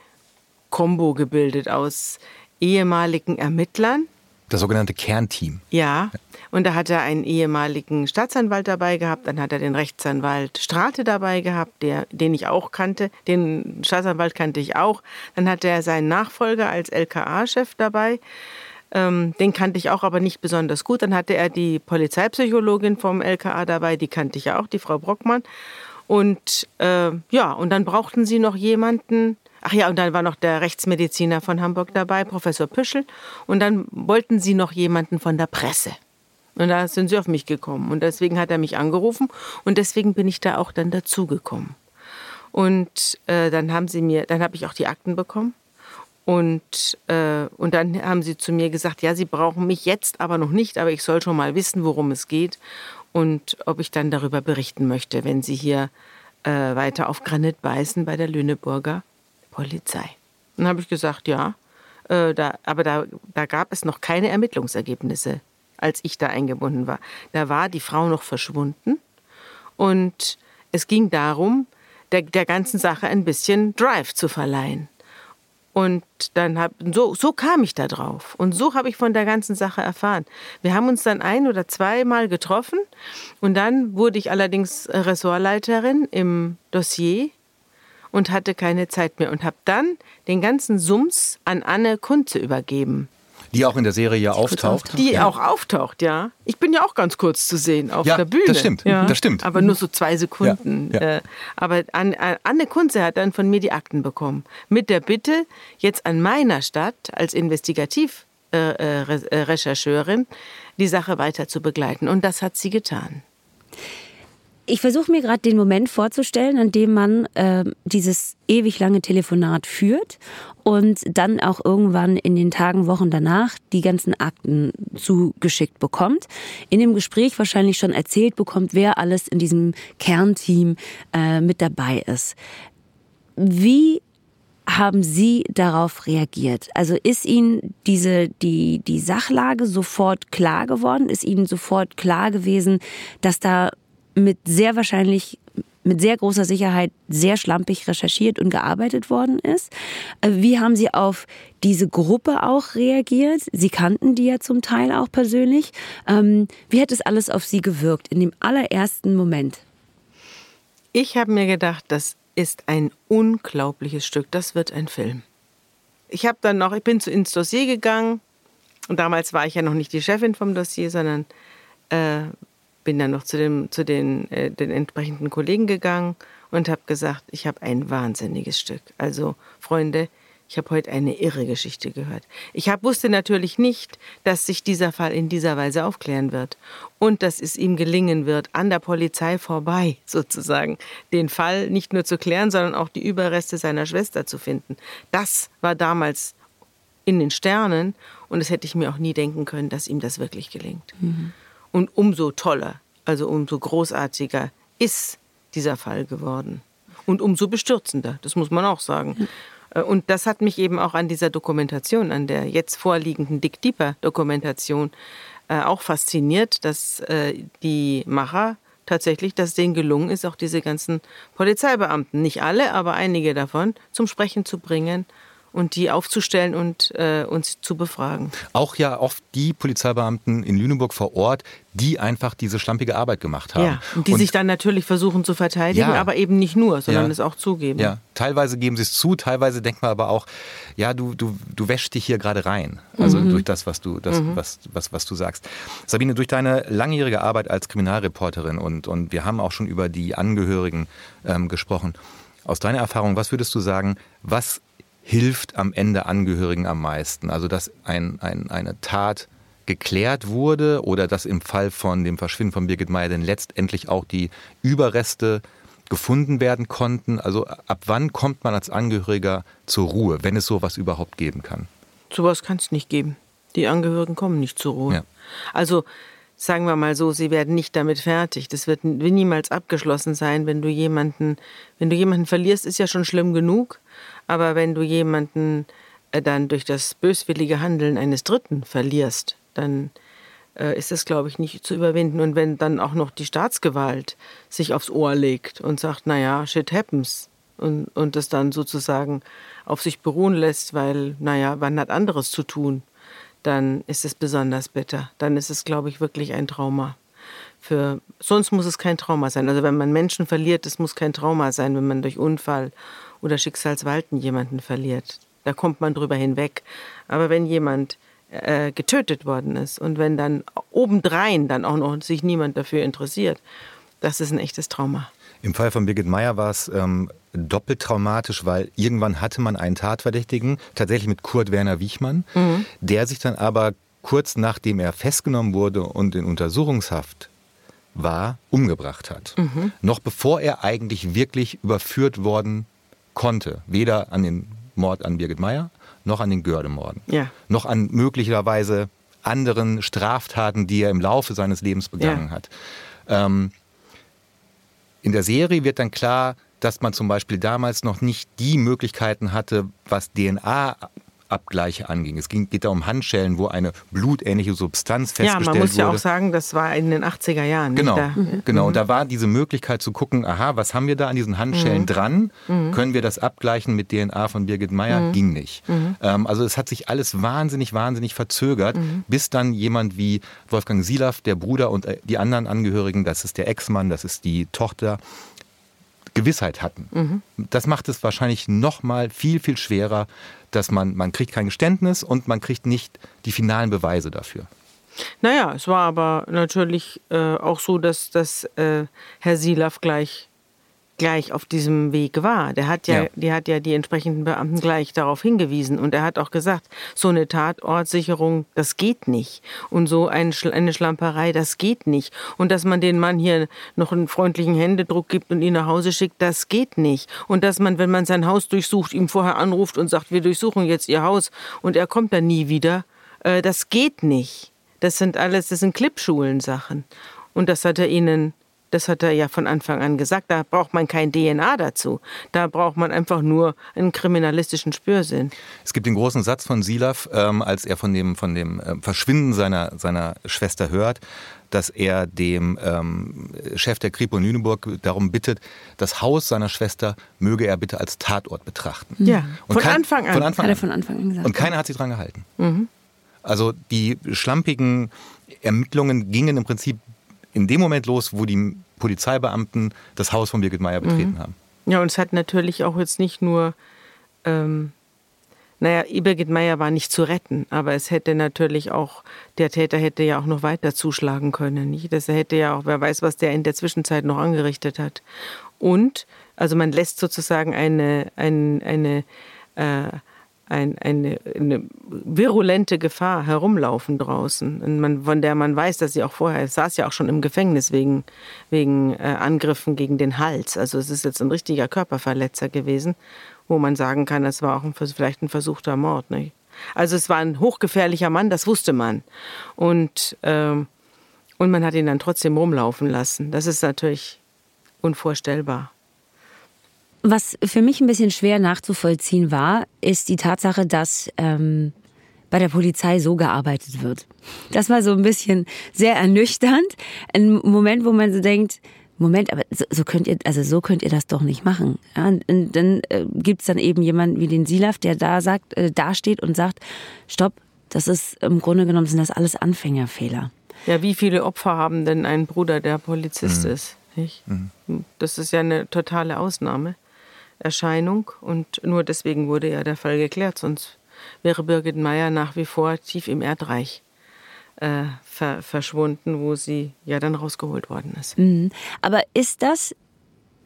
Kombo gebildet aus ehemaligen Ermittlern. Das sogenannte Kernteam. Ja, und da hat er einen ehemaligen Staatsanwalt dabei gehabt, dann hat er den Rechtsanwalt Strate dabei gehabt, der, den ich auch kannte, den Staatsanwalt kannte ich auch. Dann hat er seinen Nachfolger als LKA-Chef dabei. Ähm, den kannte ich auch, aber nicht besonders gut. Dann hatte er die Polizeipsychologin vom LKA dabei, die kannte ich ja auch, die Frau Brockmann. Und äh, ja, und dann brauchten sie noch jemanden. Ach ja, und dann war noch der Rechtsmediziner von Hamburg dabei, Professor Püschel. Und dann wollten sie noch jemanden von der Presse. Und da sind sie auf mich gekommen. Und deswegen hat er mich angerufen. Und deswegen bin ich da auch dann dazugekommen. Und äh, dann haben sie mir, dann habe ich auch die Akten bekommen. Und, äh, und dann haben sie zu mir gesagt, ja, sie brauchen mich jetzt aber noch nicht, aber ich soll schon mal wissen, worum es geht und ob ich dann darüber berichten möchte, wenn sie hier äh, weiter auf Granit beißen bei der Lüneburger Polizei. Dann habe ich gesagt, ja, äh, da, aber da, da gab es noch keine Ermittlungsergebnisse, als ich da eingebunden war. Da war die Frau noch verschwunden und es ging darum, der, der ganzen Sache ein bisschen Drive zu verleihen. Und dann hab, so, so kam ich da drauf. Und so habe ich von der ganzen Sache erfahren. Wir haben uns dann ein oder zweimal getroffen. Und dann wurde ich allerdings Ressortleiterin im Dossier und hatte keine Zeit mehr und habe dann den ganzen Sums an Anne Kunze übergeben. Die auch in der Serie ja auftaucht. Die ja. auch auftaucht, ja. Ich bin ja auch ganz kurz zu sehen auf ja, der Bühne. Das stimmt, ja. das stimmt. Aber nur so zwei Sekunden. Ja, äh, aber Anne Kunze hat dann von mir die Akten bekommen. Mit der Bitte, jetzt an meiner Stadt als Investigativrechercheurin äh, äh, die Sache weiter zu begleiten. Und das hat sie getan. Ich versuche mir gerade den Moment vorzustellen, an dem man äh, dieses ewig lange Telefonat führt und dann auch irgendwann in den Tagen, Wochen danach die ganzen Akten zugeschickt bekommt. In dem Gespräch wahrscheinlich schon erzählt bekommt, wer alles in diesem Kernteam äh, mit dabei ist. Wie haben Sie darauf reagiert? Also ist Ihnen diese, die, die Sachlage sofort klar geworden? Ist Ihnen sofort klar gewesen, dass da mit sehr wahrscheinlich mit sehr großer Sicherheit sehr schlampig recherchiert und gearbeitet worden ist. Äh, wie haben Sie auf diese Gruppe auch reagiert? Sie kannten die ja zum Teil auch persönlich. Ähm, wie hat es alles auf Sie gewirkt in dem allerersten Moment? Ich habe mir gedacht, das ist ein unglaubliches Stück. Das wird ein Film. Ich habe dann noch, ich bin ins Dossier gegangen und damals war ich ja noch nicht die Chefin vom Dossier, sondern äh, bin dann noch zu, dem, zu den, äh, den entsprechenden Kollegen gegangen und habe gesagt, ich habe ein wahnsinniges Stück. Also Freunde, ich habe heute eine irre Geschichte gehört. Ich hab, wusste natürlich nicht, dass sich dieser Fall in dieser Weise aufklären wird und dass es ihm gelingen wird, an der Polizei vorbei sozusagen den Fall nicht nur zu klären, sondern auch die Überreste seiner Schwester zu finden. Das war damals in den Sternen und das hätte ich mir auch nie denken können, dass ihm das wirklich gelingt. Mhm. Und umso toller, also umso großartiger ist dieser Fall geworden. Und umso bestürzender, das muss man auch sagen. Äh, und das hat mich eben auch an dieser Dokumentation, an der jetzt vorliegenden Dick Deeper Dokumentation äh, auch fasziniert, dass äh, die Macher tatsächlich, dass denen gelungen ist, auch diese ganzen Polizeibeamten, nicht alle, aber einige davon, zum Sprechen zu bringen und die aufzustellen und äh, uns zu befragen. Auch ja oft die Polizeibeamten in Lüneburg vor Ort, die einfach diese schlampige Arbeit gemacht haben. Ja, und die und, sich dann natürlich versuchen zu verteidigen, ja, aber eben nicht nur, sondern ja, es auch zugeben. Ja, teilweise geben sie es zu, teilweise denkt man aber auch, ja, du, du, du wäschst dich hier gerade rein. Also mhm. durch das, was du, das, mhm. was, was, was du sagst. Sabine, durch deine langjährige Arbeit als Kriminalreporterin und, und wir haben auch schon über die Angehörigen ähm, gesprochen. Aus deiner Erfahrung, was würdest du sagen, was hilft am Ende Angehörigen am meisten? Also, dass ein, ein, eine Tat geklärt wurde oder dass im Fall von dem Verschwinden von Birgit Meyer denn letztendlich auch die Überreste gefunden werden konnten? Also ab wann kommt man als Angehöriger zur Ruhe, wenn es sowas überhaupt geben kann? Sowas kann es nicht geben. Die Angehörigen kommen nicht zur Ruhe. Ja. Also sagen wir mal so, sie werden nicht damit fertig. Das wird niemals abgeschlossen sein, wenn du jemanden, wenn du jemanden verlierst, ist ja schon schlimm genug. Aber wenn du jemanden äh, dann durch das böswillige Handeln eines Dritten verlierst, dann äh, ist das, glaube ich, nicht zu überwinden. Und wenn dann auch noch die Staatsgewalt sich aufs Ohr legt und sagt, naja, shit happens, und, und das dann sozusagen auf sich beruhen lässt, weil, naja, man hat anderes zu tun, dann ist es besonders bitter. Dann ist es, glaube ich, wirklich ein Trauma. Für, sonst muss es kein Trauma sein. Also wenn man Menschen verliert, es muss kein Trauma sein, wenn man durch Unfall oder Schicksalswalten jemanden verliert. Da kommt man drüber hinweg. Aber wenn jemand äh, getötet worden ist und wenn dann obendrein dann auch noch sich niemand dafür interessiert, das ist ein echtes Trauma. Im Fall von Birgit Meyer war es ähm, doppelt traumatisch, weil irgendwann hatte man einen Tatverdächtigen, tatsächlich mit Kurt Werner Wichmann, mhm. der sich dann aber kurz nachdem er festgenommen wurde und in Untersuchungshaft war, umgebracht hat. Mhm. Noch bevor er eigentlich wirklich überführt worden konnte. Weder an den Mord an Birgit Meyer noch an den Gördemorden. Ja. Noch an möglicherweise anderen Straftaten, die er im Laufe seines Lebens begangen ja. hat. Ähm, in der Serie wird dann klar, dass man zum Beispiel damals noch nicht die Möglichkeiten hatte, was DNA Abgleiche anging. Es ging, geht da um Handschellen, wo eine blutähnliche Substanz festgestellt wurde. Ja, man muss wurde. ja auch sagen, das war in den 80er Jahren. Genau, mhm. genau. Und da war diese Möglichkeit zu gucken, aha, was haben wir da an diesen Handschellen mhm. dran? Mhm. Können wir das abgleichen mit DNA von Birgit Meyer? Mhm. Ging nicht. Mhm. Ähm, also es hat sich alles wahnsinnig, wahnsinnig verzögert, mhm. bis dann jemand wie Wolfgang Silaff, der Bruder und äh, die anderen Angehörigen, das ist der Ex-Mann, das ist die Tochter, Gewissheit hatten. Mhm. Das macht es wahrscheinlich noch mal viel, viel schwerer, dass man, man kriegt kein Geständnis und man kriegt nicht die finalen Beweise dafür. Naja, es war aber natürlich äh, auch so, dass, dass äh, Herr Silaf gleich gleich auf diesem Weg war. Der hat ja, ja, die hat ja die entsprechenden Beamten gleich darauf hingewiesen. Und er hat auch gesagt, so eine Tatortsicherung, das geht nicht. Und so ein, eine Schlamperei, das geht nicht. Und dass man den Mann hier noch einen freundlichen Händedruck gibt und ihn nach Hause schickt, das geht nicht. Und dass man, wenn man sein Haus durchsucht, ihm vorher anruft und sagt, wir durchsuchen jetzt ihr Haus. Und er kommt dann nie wieder, äh, das geht nicht. Das sind alles, das sind Clipschulen-Sachen und das hat er ihnen Das hat er ja von Anfang an gesagt. Da braucht man kein DNA dazu. Da braucht man einfach nur einen kriminalistischen Spürsinn. Es gibt den großen Satz von Silaf, ähm, als er von dem, von dem äh, Verschwinden seiner, seiner Schwester hört, dass er dem ähm, Chef der Kripo in Lüneburg darum bittet, das Haus seiner Schwester möge er bitte als Tatort betrachten. Ja, Und von kein, Anfang an. Von Anfang hat er von Anfang an gesagt. Und keiner hat sich dran gehalten. Mhm. Also die schlampigen Ermittlungen gingen im Prinzip in dem Moment los, wo die Polizeibeamten das Haus von Birgit Meyer betreten mhm. haben. Ja, und es hat natürlich auch jetzt nicht nur, ähm, naja, Birgit Meyer war nicht zu retten, aber es hätte natürlich auch, der Täter hätte ja auch noch weiter zuschlagen können. Nicht? Das hätte ja auch, wer weiß, was der in der Zwischenzeit noch angerichtet hat. Und, also man lässt sozusagen eine, eine, eine äh, ein, eine, eine, virulente Gefahr herumlaufen draußen, man, von der man weiß, dass sie auch vorher, saß ja auch schon im Gefängnis wegen, wegen äh, Angriffen gegen den Hals. Also es ist jetzt ein richtiger Körperverletzer gewesen, wo man sagen kann, es war auch ein, vielleicht ein versuchter Mord. Nicht? Also es war ein hochgefährlicher Mann, das wusste man. Und, ähm, und man hat ihn dann trotzdem rumlaufen lassen. Das ist natürlich unvorstellbar. Was für mich ein bisschen schwer nachzuvollziehen war, ist die Tatsache, dass ähm, bei der Polizei so gearbeitet wird. Das war so ein bisschen sehr ernüchternd. Ein Moment, wo man so denkt, Moment, aber so, so könnt ihr, also so könnt ihr das doch nicht machen. Ja, und, und dann äh, gibt es dann eben jemanden wie den Silaf, der da sagt, äh, da steht und sagt, stopp, das ist im Grunde genommen sind das alles Anfängerfehler. Ja, wie viele Opfer haben denn ein Bruder, der Polizist mhm. ist? Mhm. Das ist ja eine totale Ausnahme. Erscheinung und nur deswegen wurde ja der Fall geklärt, sonst wäre Birgit Meyer nach wie vor tief im Erdreich äh, ver verschwunden, wo sie ja dann rausgeholt worden ist. Mhm. Aber ist das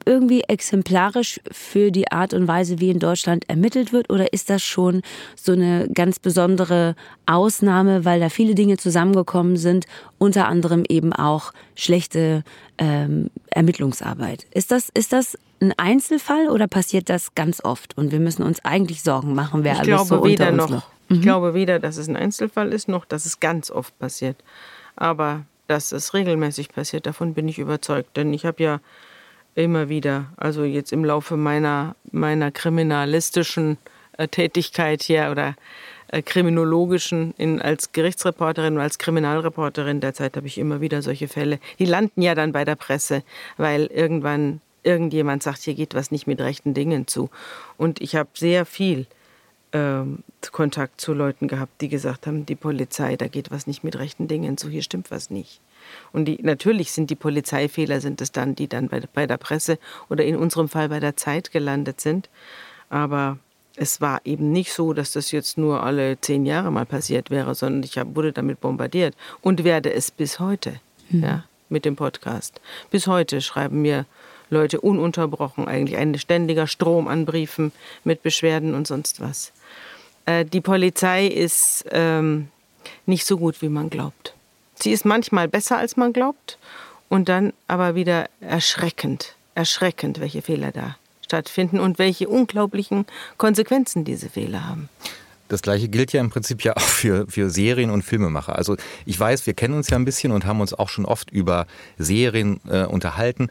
irgendwie exemplarisch für die Art und Weise, wie in Deutschland ermittelt wird? Oder ist das schon so eine ganz besondere Ausnahme, weil da viele Dinge zusammengekommen sind, unter anderem eben auch schlechte ähm, Ermittlungsarbeit? Ist das, ist das ein Einzelfall oder passiert das ganz oft? Und wir müssen uns eigentlich Sorgen machen, wer ich alles glaube so weder unter uns noch. Mhm. Ich glaube weder, dass es ein Einzelfall ist, noch dass es ganz oft passiert. Aber dass es regelmäßig passiert, davon bin ich überzeugt. Denn ich habe ja immer wieder, also jetzt im Laufe meiner, meiner kriminalistischen äh, Tätigkeit hier oder äh, kriminologischen in, als Gerichtsreporterin und als Kriminalreporterin derzeit habe ich immer wieder solche Fälle. Die landen ja dann bei der Presse, weil irgendwann irgendjemand sagt, hier geht was nicht mit rechten Dingen zu. Und ich habe sehr viel ähm, Kontakt zu Leuten gehabt, die gesagt haben, die Polizei, da geht was nicht mit rechten Dingen zu, hier stimmt was nicht. Und die, natürlich sind die Polizeifehler, sind es dann, die dann bei, bei der Presse oder in unserem Fall bei der Zeit gelandet sind. Aber es war eben nicht so, dass das jetzt nur alle zehn Jahre mal passiert wäre, sondern ich hab, wurde damit bombardiert und werde es bis heute, mhm. ja, mit dem Podcast. Bis heute schreiben mir Leute ununterbrochen, eigentlich ein ständiger Strom an Briefen mit Beschwerden und sonst was. Äh, die Polizei ist ähm, nicht so gut, wie man glaubt. Sie ist manchmal besser, als man glaubt und dann aber wieder erschreckend, erschreckend, welche Fehler da stattfinden und welche unglaublichen Konsequenzen diese Fehler haben. Das gleiche gilt ja im Prinzip ja auch für, für Serien- und Filmemacher. Also ich weiß, wir kennen uns ja ein bisschen und haben uns auch schon oft über Serien äh, unterhalten.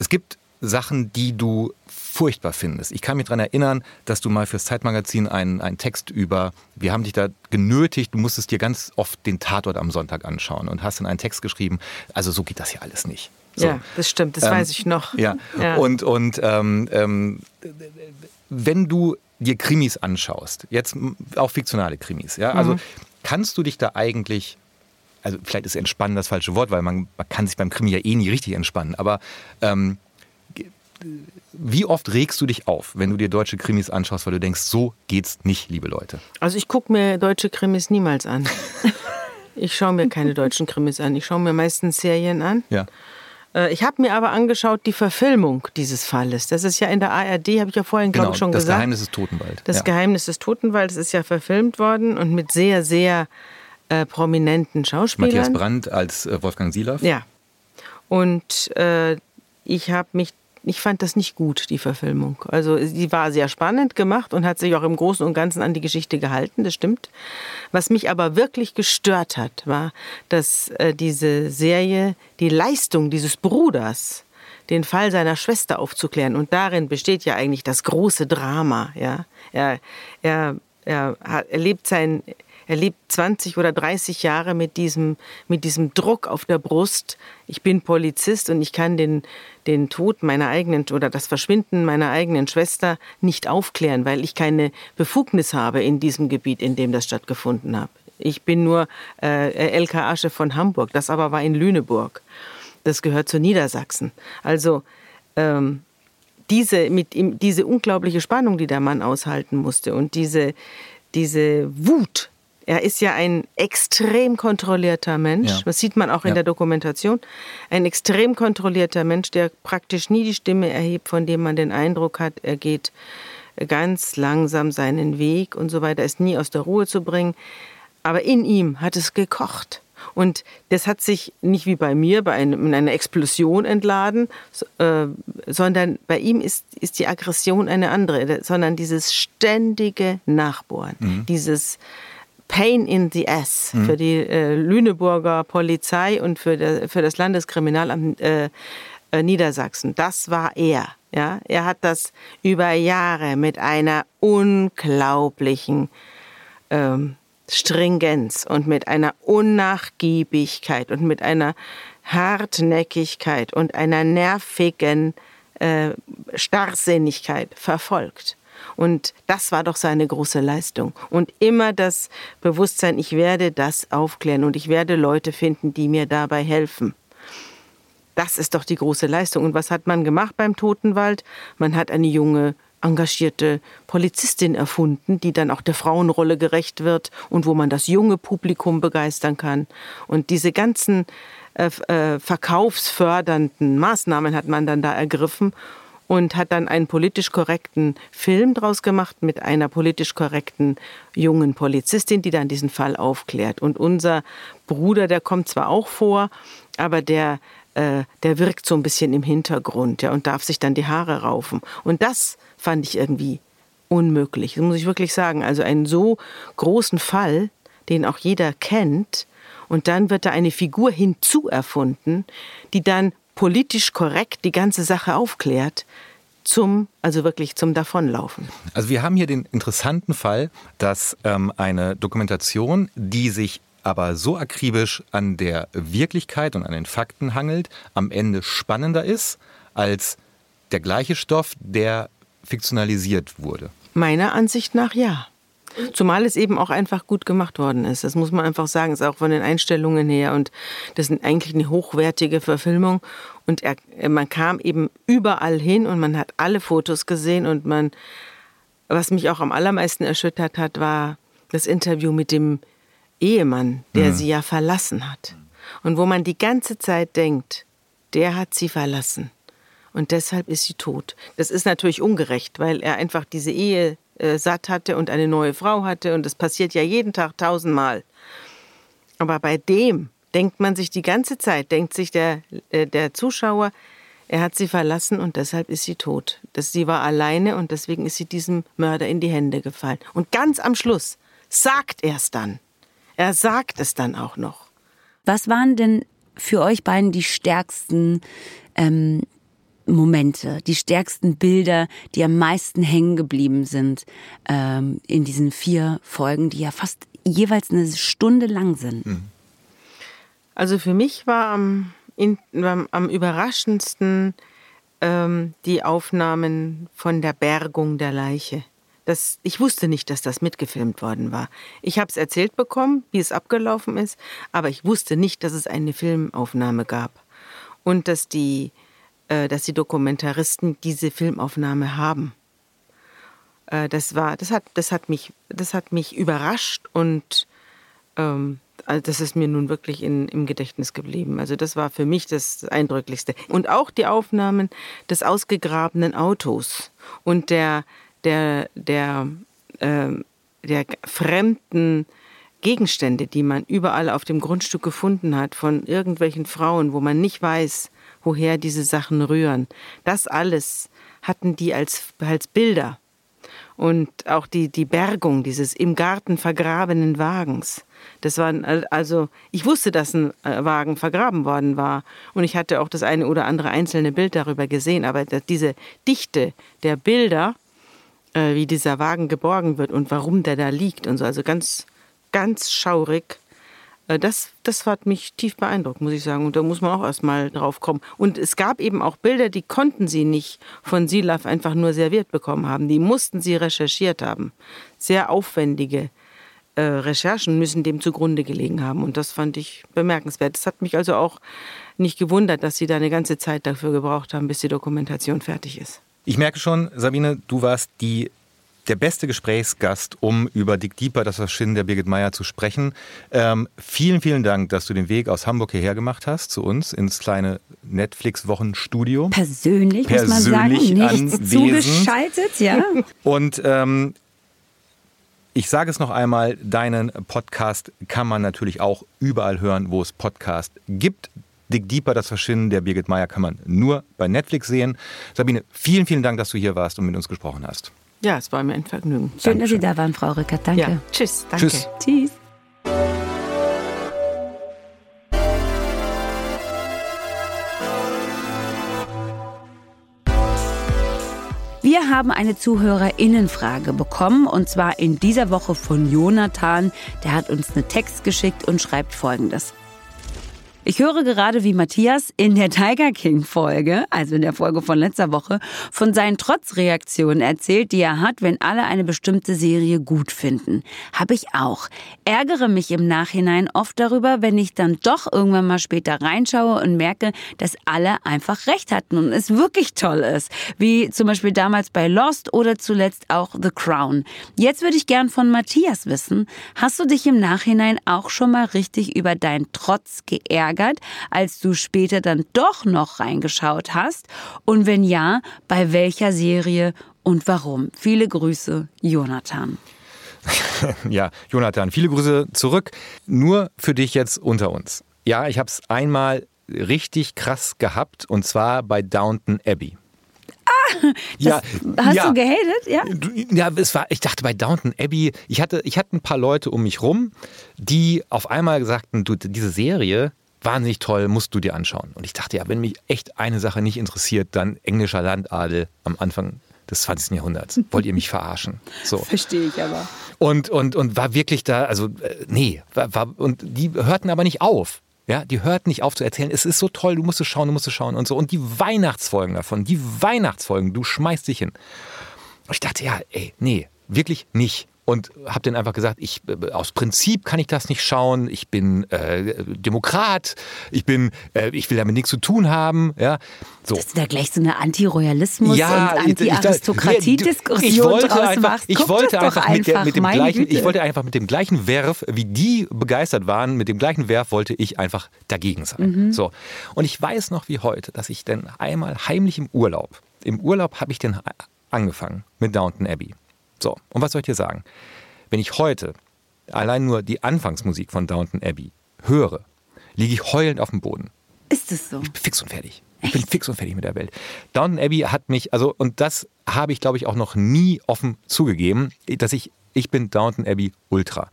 Es gibt Sachen, die du furchtbar findest. Ich kann mich daran erinnern, dass du mal fürs Zeitmagazin einen, einen Text über, wir haben dich da genötigt, du musstest dir ganz oft den Tatort am Sonntag anschauen und hast dann einen Text geschrieben. Also so geht das ja alles nicht. So. Ja, das stimmt, das ähm, weiß ich noch. Ja, ja. und, und ähm, ähm, wenn du dir Krimis anschaust, jetzt auch fiktionale Krimis, ja, also mhm. kannst du dich da eigentlich also vielleicht ist entspannen das falsche Wort, weil man, man kann sich beim Krimi ja eh nie richtig entspannen, aber ähm, wie oft regst du dich auf, wenn du dir deutsche Krimis anschaust, weil du denkst, so geht's nicht, liebe Leute? Also ich gucke mir deutsche Krimis niemals an. ich schaue mir keine deutschen Krimis an. Ich schaue mir meistens Serien an. Ja. Äh, ich habe mir aber angeschaut die Verfilmung dieses Falles. Das ist ja in der ARD, habe ich ja vorhin, genau, glaube ich, schon das gesagt. Das Geheimnis des Totenwald. Das ja. Geheimnis des Totenwalds ist ja verfilmt worden und mit sehr, sehr äh, prominenten Schauspielern. Matthias Brandt als äh, Wolfgang Silaff. Ja. Und äh, ich habe mich ich fand das nicht gut, die Verfilmung. Also sie war sehr spannend gemacht und hat sich auch im Großen und Ganzen an die Geschichte gehalten, das stimmt. Was mich aber wirklich gestört hat, war, dass äh, diese Serie die Leistung dieses Bruders, den Fall seiner Schwester aufzuklären, und darin besteht ja eigentlich das große Drama. Ja? Er, er, er, er lebt sein er lebt 20 oder 30 Jahre mit diesem, mit diesem Druck auf der Brust. Ich bin Polizist und ich kann den, den Tod meiner eigenen oder das Verschwinden meiner eigenen Schwester nicht aufklären, weil ich keine Befugnis habe in diesem Gebiet, in dem das stattgefunden hat. Ich bin nur äh, LKA-Chef von Hamburg, das aber war in Lüneburg. Das gehört zu Niedersachsen. Also ähm, diese, mit diese unglaubliche Spannung, die der Mann aushalten musste und diese, diese Wut, er ist ja ein extrem kontrollierter Mensch. Ja. Das sieht man auch in ja. der Dokumentation. Ein extrem kontrollierter Mensch, der praktisch nie die Stimme erhebt, von dem man den Eindruck hat, er geht ganz langsam seinen Weg und so weiter, ist nie aus der Ruhe zu bringen. Aber in ihm hat es gekocht. Und das hat sich nicht wie bei mir bei einem, in einer Explosion entladen, äh, sondern bei ihm ist, ist die Aggression eine andere, sondern dieses ständige Nachbohren, mhm. dieses Pain in the Ass mhm. für die äh, Lüneburger Polizei und für, der, für das Landeskriminalamt äh, äh, Niedersachsen. Das war er. Ja? Er hat das über Jahre mit einer unglaublichen ähm, Stringenz und mit einer Unnachgiebigkeit und mit einer Hartnäckigkeit und einer nervigen äh, Starrsinnigkeit verfolgt. Und das war doch seine große Leistung. Und immer das Bewusstsein, ich werde das aufklären und ich werde Leute finden, die mir dabei helfen. Das ist doch die große Leistung. Und was hat man gemacht beim Totenwald? Man hat eine junge, engagierte Polizistin erfunden, die dann auch der Frauenrolle gerecht wird und wo man das junge Publikum begeistern kann. Und diese ganzen äh, äh verkaufsfördernden Maßnahmen hat man dann da ergriffen und hat dann einen politisch korrekten Film draus gemacht mit einer politisch korrekten jungen Polizistin, die dann diesen Fall aufklärt. Und unser Bruder, der kommt zwar auch vor, aber der äh, der wirkt so ein bisschen im Hintergrund, ja, und darf sich dann die Haare raufen. Und das fand ich irgendwie unmöglich. Das muss ich wirklich sagen. Also einen so großen Fall, den auch jeder kennt, und dann wird da eine Figur hinzuerfunden, die dann politisch korrekt die ganze Sache aufklärt, zum, also wirklich zum Davonlaufen. Also wir haben hier den interessanten Fall, dass ähm, eine Dokumentation, die sich aber so akribisch an der Wirklichkeit und an den Fakten hangelt, am Ende spannender ist als der gleiche Stoff, der fiktionalisiert wurde. Meiner Ansicht nach ja. Zumal es eben auch einfach gut gemacht worden ist. Das muss man einfach sagen. Ist auch von den Einstellungen her. Und das ist eigentlich eine hochwertige Verfilmung. Und er, man kam eben überall hin und man hat alle Fotos gesehen. Und man, was mich auch am allermeisten erschüttert hat, war das Interview mit dem Ehemann, der mhm. sie ja verlassen hat. Und wo man die ganze Zeit denkt, der hat sie verlassen. Und deshalb ist sie tot. Das ist natürlich ungerecht, weil er einfach diese Ehe äh, satt hatte und eine neue Frau hatte. Und das passiert ja jeden Tag tausendmal. Aber bei dem denkt man sich die ganze Zeit, denkt sich der, äh, der Zuschauer, er hat sie verlassen und deshalb ist sie tot. Das, sie war alleine und deswegen ist sie diesem Mörder in die Hände gefallen. Und ganz am Schluss sagt er es dann. Er sagt es dann auch noch. Was waren denn für euch beiden die stärksten ähm, Momente, die stärksten Bilder, die am meisten hängen geblieben sind ähm, in diesen vier Folgen, die ja fast jeweils eine Stunde lang sind? Mhm. Also für mich war am, in, am überraschendsten ähm, die Aufnahmen von der Bergung der Leiche. Das, ich wusste nicht, dass das mitgefilmt worden war. Ich habe es erzählt bekommen, wie es abgelaufen ist, aber ich wusste nicht, dass es eine Filmaufnahme gab. Und dass die dass die Dokumentaristen diese Filmaufnahme haben. Äh, das war, das hat, das hat mich, das hat mich überrascht und ähm, also das ist mir nun wirklich in, im Gedächtnis geblieben. Also das war für mich das Eindrücklichste. Und auch die Aufnahmen des ausgegrabenen Autos und der, der, der, äh, der fremden Gegenstände, die man überall auf dem Grundstück gefunden hat, von irgendwelchen Frauen, wo man nicht weiß, woher diese Sachen rühren. Das alles hatten die als, als Bilder. Und auch die, die Bergung dieses im Garten vergrabenen Wagens. Das waren also, ich wusste, dass ein äh, Wagen vergraben worden war. Und ich hatte auch das eine oder andere einzelne Bild darüber gesehen. Aber diese Dichte der Bilder, äh, wie dieser Wagen geborgen wird und warum der da liegt und so, also ganz, ganz schaurig. Äh, das, das hat mich tief beeindruckt, muss ich sagen. Und da muss man auch erstmal drauf kommen. Und es gab eben auch Bilder, die konnten sie nicht von Silaf einfach nur serviert bekommen haben. Die mussten sie recherchiert haben. Sehr aufwendige äh, Recherchen müssen dem zugrunde gelegen haben. Und das fand ich bemerkenswert. Es hat mich also auch nicht gewundert, dass sie da eine ganze Zeit dafür gebraucht haben, bis die Dokumentation fertig ist. Ich merke schon, Sabine, du warst die der beste Gesprächsgast, um über Dick Deeper, das Verschwinden der Birgit Meyer zu sprechen. Ähm, vielen, vielen Dank, dass du den Weg aus Hamburg hierher gemacht hast, zu uns ins kleine Netflix-Wochenstudio. Persönlich, Persönlich muss man sagen, nichts zugeschaltet, ja. Und ähm, ich sage es noch einmal, deinen Podcast kann man natürlich auch überall hören, wo es Podcast gibt. Dick Deeper, das Verschwinden der Birgit Meyer, kann man nur bei Netflix sehen. Sabine, vielen, vielen Dank, dass du hier warst und mit uns gesprochen hast. Ja, es war mir ein Vergnügen. Schön, Dankeschön. dass Sie da waren, Frau Rückert. Danke. Ja. Tschüss. Danke. Tschüss. Tschüss. Wir haben eine Zuhörerinnenfrage bekommen und zwar in dieser Woche von Jonathan. Der hat uns eine Text geschickt und schreibt folgendes. Ich höre gerade, wie Matthias in der Tiger King Folge, also in der Folge von letzter Woche, von seinen Trotzreaktionen erzählt, die er hat, wenn alle eine bestimmte Serie gut finden. Habe ich auch. Ärgere mich im Nachhinein oft darüber, wenn ich dann doch irgendwann mal später reinschaue und merke, dass alle einfach recht hatten und es wirklich toll ist. Wie zum Beispiel damals bei Lost oder zuletzt auch The Crown. Jetzt würde ich gern von Matthias wissen, hast du dich im Nachhinein auch schon mal richtig über deinen Trotz geärgert? Geärgert, als du später dann doch noch reingeschaut hast? Und wenn ja, bei welcher Serie und warum? Viele Grüße, Jonathan. ja, Jonathan, viele Grüße zurück. Nur für dich jetzt unter uns. Ja, ich habe es einmal richtig krass gehabt und zwar bei Downton Abbey. Ah, ja, hast ja. du gehatet? Ja, ja es war, ich dachte bei Downton Abbey, ich hatte, ich hatte ein paar Leute um mich rum, die auf einmal sagten, du, diese Serie, wahnsinnig toll, musst du dir anschauen. Und ich dachte, ja, wenn mich echt eine Sache nicht interessiert, dann englischer Landadel am Anfang des 20. Jahrhunderts. Wollt ihr mich verarschen? So. Verstehe ich aber. Und, und, und war wirklich da, also, äh, nee, war, war, und die hörten aber nicht auf. Ja, die hörten nicht auf zu erzählen, es ist so toll, du musst es schauen, du musst es schauen und so. Und die Weihnachtsfolgen davon, die Weihnachtsfolgen, du schmeißt dich hin. Und ich dachte, ja, ey, nee, wirklich nicht und habe dann einfach gesagt, ich aus Prinzip kann ich das nicht schauen. Ich bin äh, Demokrat. Ich bin, äh, ich will damit nichts zu tun haben. Ja, so. Dass du da gleich so eine Anti-Royalismus ja, und Anti-Aristokratie-Diskussion ich wollte einfach, machst. ich wollte einfach, mit, der, mit dem gleichen, Güte. ich wollte einfach mit dem gleichen Werf, wie die begeistert waren, mit dem gleichen Werf wollte ich einfach dagegen sein. Mhm. So und ich weiß noch wie heute, dass ich dann einmal heimlich im Urlaub, im Urlaub habe ich dann angefangen mit Downton Abbey. So, und was soll ich dir sagen? Wenn ich heute allein nur die Anfangsmusik von Downton Abbey höre, liege ich heulend auf dem Boden. Ist es so? Ich bin fix und fertig. Ich bin fix und fertig mit der Welt. Downton Abbey hat mich, also, und das habe ich, glaube ich, auch noch nie offen zugegeben, dass ich ich bin Downton Abbey Ultra.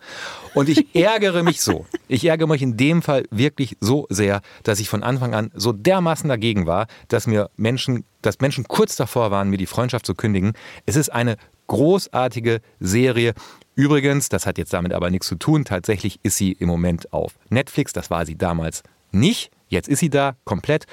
Und ich ärgere mich so. Ich ärgere mich in dem Fall wirklich so sehr, dass ich von Anfang an so dermaßen dagegen war, dass mir Menschen, dass Menschen kurz davor waren, mir die Freundschaft zu kündigen. Es ist eine großartige Serie. Übrigens, das hat jetzt damit aber nichts zu tun, tatsächlich ist sie im Moment auf Netflix, das war sie damals nicht. Jetzt ist sie da komplett.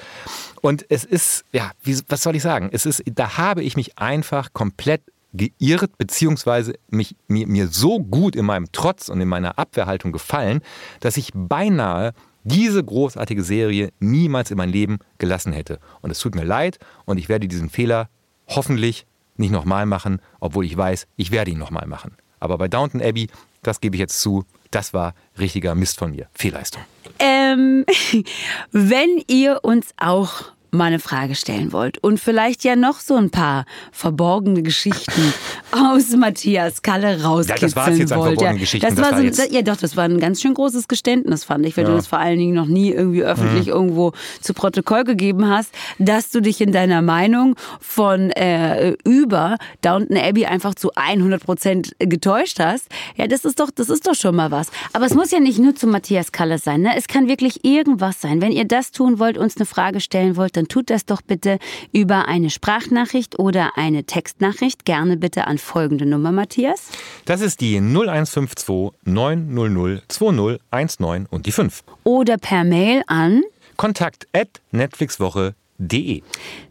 Und es ist, ja, wie, was soll ich sagen? Es ist, da habe ich mich einfach komplett geirrt, beziehungsweise mich, mir, mir so gut in meinem Trotz und in meiner Abwehrhaltung gefallen, dass ich beinahe diese großartige Serie niemals in mein Leben gelassen hätte. Und es tut mir leid und ich werde diesen Fehler hoffentlich nicht nochmal machen, obwohl ich weiß, ich werde ihn nochmal machen. Aber bei Downton Abbey, das gebe ich jetzt zu, das war richtiger Mist von mir. Fehlleistung. Ähm, wenn ihr uns auch mal eine Frage stellen wollt und vielleicht ja noch so ein paar verborgene Geschichten aus Matthias Kalle rauskitzeln ja, das war jetzt wollt. Ja, das, war so, ja, doch, das war ein ganz schön großes Geständnis, fand ich, weil ja. du das vor allen Dingen noch nie irgendwie öffentlich mhm. irgendwo zu Protokoll gegeben hast, dass du dich in deiner Meinung von äh, über Downton Abbey einfach zu 100 Prozent getäuscht hast. Ja, das ist doch, das ist doch schon mal was. Aber es muss ja nicht nur zu Matthias Kalle sein. Ne? Es kann wirklich irgendwas sein. Wenn ihr das tun wollt, uns eine Frage stellen wollt, dann tut das doch bitte über eine Sprachnachricht oder eine Textnachricht. Gerne bitte an folgende Nummer, Matthias. Das ist die 0152 900 2019 und die 5. Oder per Mail an kontakt netflixwoche.de.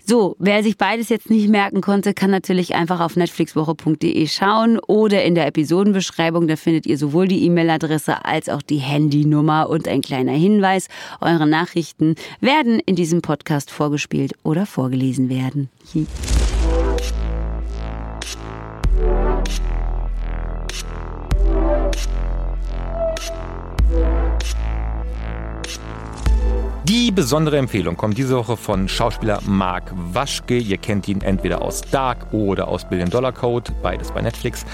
So, wer sich beides jetzt nicht merken konnte, kann natürlich einfach auf netflixwoche.de schauen oder in der Episodenbeschreibung, da findet ihr sowohl die E-Mail-Adresse als auch die Handynummer und ein kleiner Hinweis. Eure Nachrichten werden in diesem Podcast vorgespielt oder vorgelesen werden. Die besondere Empfehlung kommt diese Woche von Schauspieler Mark Waschke. Ihr kennt ihn entweder aus Dark oder aus Billion Dollar Code, beides bei Netflix,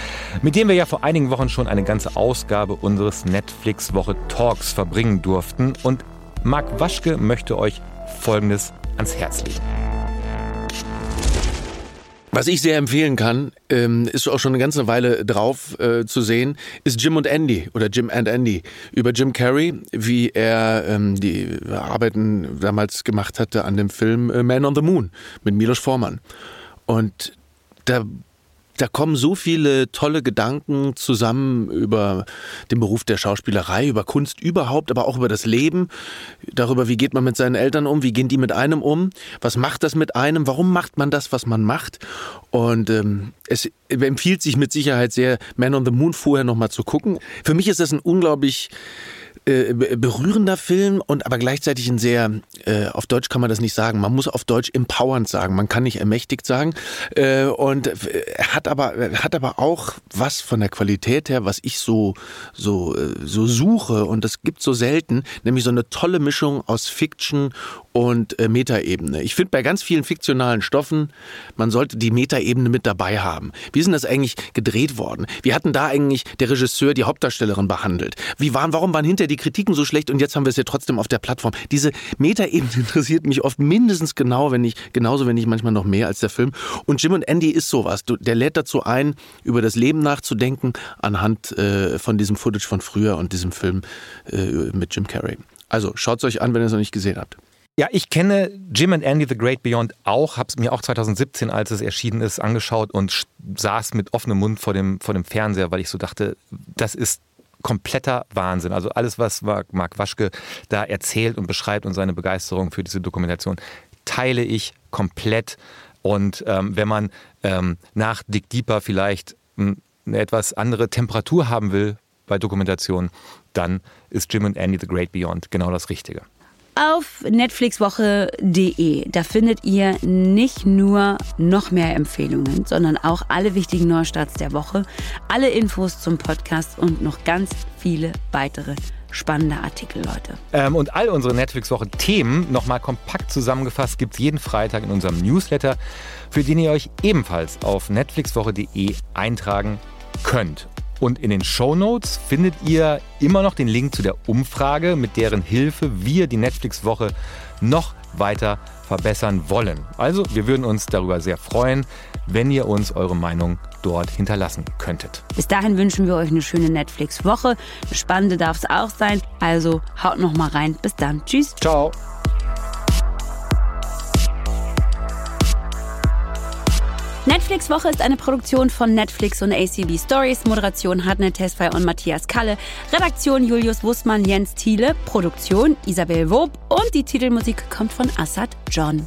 mit dem wir ja vor einigen Wochen schon eine ganze Ausgabe unseres Netflix Woche Talks verbringen durften. Und Mark Waschke möchte euch Folgendes ans Herz legen. Was ich sehr empfehlen kann, ähm, ist auch schon eine ganze Weile drauf äh, zu sehen, ist Jim und Andy oder Jim and Andy über Jim Carrey, wie er ähm, die Arbeiten damals gemacht hatte an dem Film äh, Man on the Moon mit Milos Forman. Und da da kommen so viele tolle Gedanken zusammen über den Beruf der Schauspielerei, über Kunst überhaupt, aber auch über das Leben, darüber, wie geht man mit seinen Eltern um, wie gehen die mit einem um, was macht das mit einem, warum macht man das, was man macht. Und ähm, es empfiehlt sich mit Sicherheit sehr, Man on the Moon vorher nochmal zu gucken. Für mich ist das ein unglaublich äh, berührender Film und aber gleichzeitig ein sehr, äh, auf Deutsch kann man das nicht sagen, man muss auf Deutsch empowernd sagen, man kann nicht ermächtigt sagen. Äh, und er hat aber, hat aber auch was von der Qualität her, was ich so, so, äh, so suche und das gibt so selten, nämlich so eine tolle Mischung aus Fiction und äh, Metaebene. Ich finde bei ganz vielen fiktionalen Stoffen, man sollte die Metaebene mit dabei haben. Wie ist denn das eigentlich gedreht worden? Wie hatten da eigentlich der Regisseur die Hauptdarstellerin behandelt? Wie waren, warum waren hinter die Kritiken so schlecht und jetzt haben wir es ja trotzdem auf der Plattform? Diese Metaebene interessiert mich oft mindestens genau, wenn ich, genauso wenn nicht manchmal noch mehr als der Film. Und Jim und Andy ist sowas. Der lädt dazu ein, über das Leben nachzudenken anhand äh, von diesem Footage von früher und diesem Film äh, mit Jim Carrey. Also schaut es euch an, wenn ihr es noch nicht gesehen habt. Ja, ich kenne Jim and Andy The Great Beyond auch, habe es mir auch 2017, als es erschienen ist, angeschaut und saß mit offenem Mund vor dem, vor dem Fernseher, weil ich so dachte, das ist kompletter Wahnsinn. Also alles, was Marc Waschke da erzählt und beschreibt und seine Begeisterung für diese Dokumentation, teile ich komplett. Und ähm, wenn man ähm, nach Dick Deeper vielleicht hm, eine etwas andere Temperatur haben will bei Dokumentationen, dann ist Jim and Andy The Great Beyond genau das Richtige auf netflixwoche.de. Da findet ihr nicht nur noch mehr Empfehlungen, sondern auch alle wichtigen Neustarts der Woche, alle Infos zum Podcast und noch ganz viele weitere spannende Artikel, Leute. Ähm, und all unsere Netflix-Woche-Themen nochmal kompakt zusammengefasst gibt es jeden Freitag in unserem Newsletter, für den ihr euch ebenfalls auf netflixwoche.de eintragen könnt. Und in den Show Notes findet ihr immer noch den Link zu der Umfrage, mit deren Hilfe wir die Netflix-Woche noch weiter verbessern wollen. Also, wir würden uns darüber sehr freuen, wenn ihr uns eure Meinung dort hinterlassen könntet. Bis dahin wünschen wir euch eine schöne Netflix-Woche. Eine spannende darf es auch sein. Also haut noch mal rein. Bis dann. Tschüss. Ciao. Netflix Woche ist eine Produktion von Netflix und ACB Stories. Moderation Hartnett Tesfay und Matthias Kalle. Redaktion Julius Wussmann, Jens Thiele. Produktion Isabel Wob. Und die Titelmusik kommt von Assad John.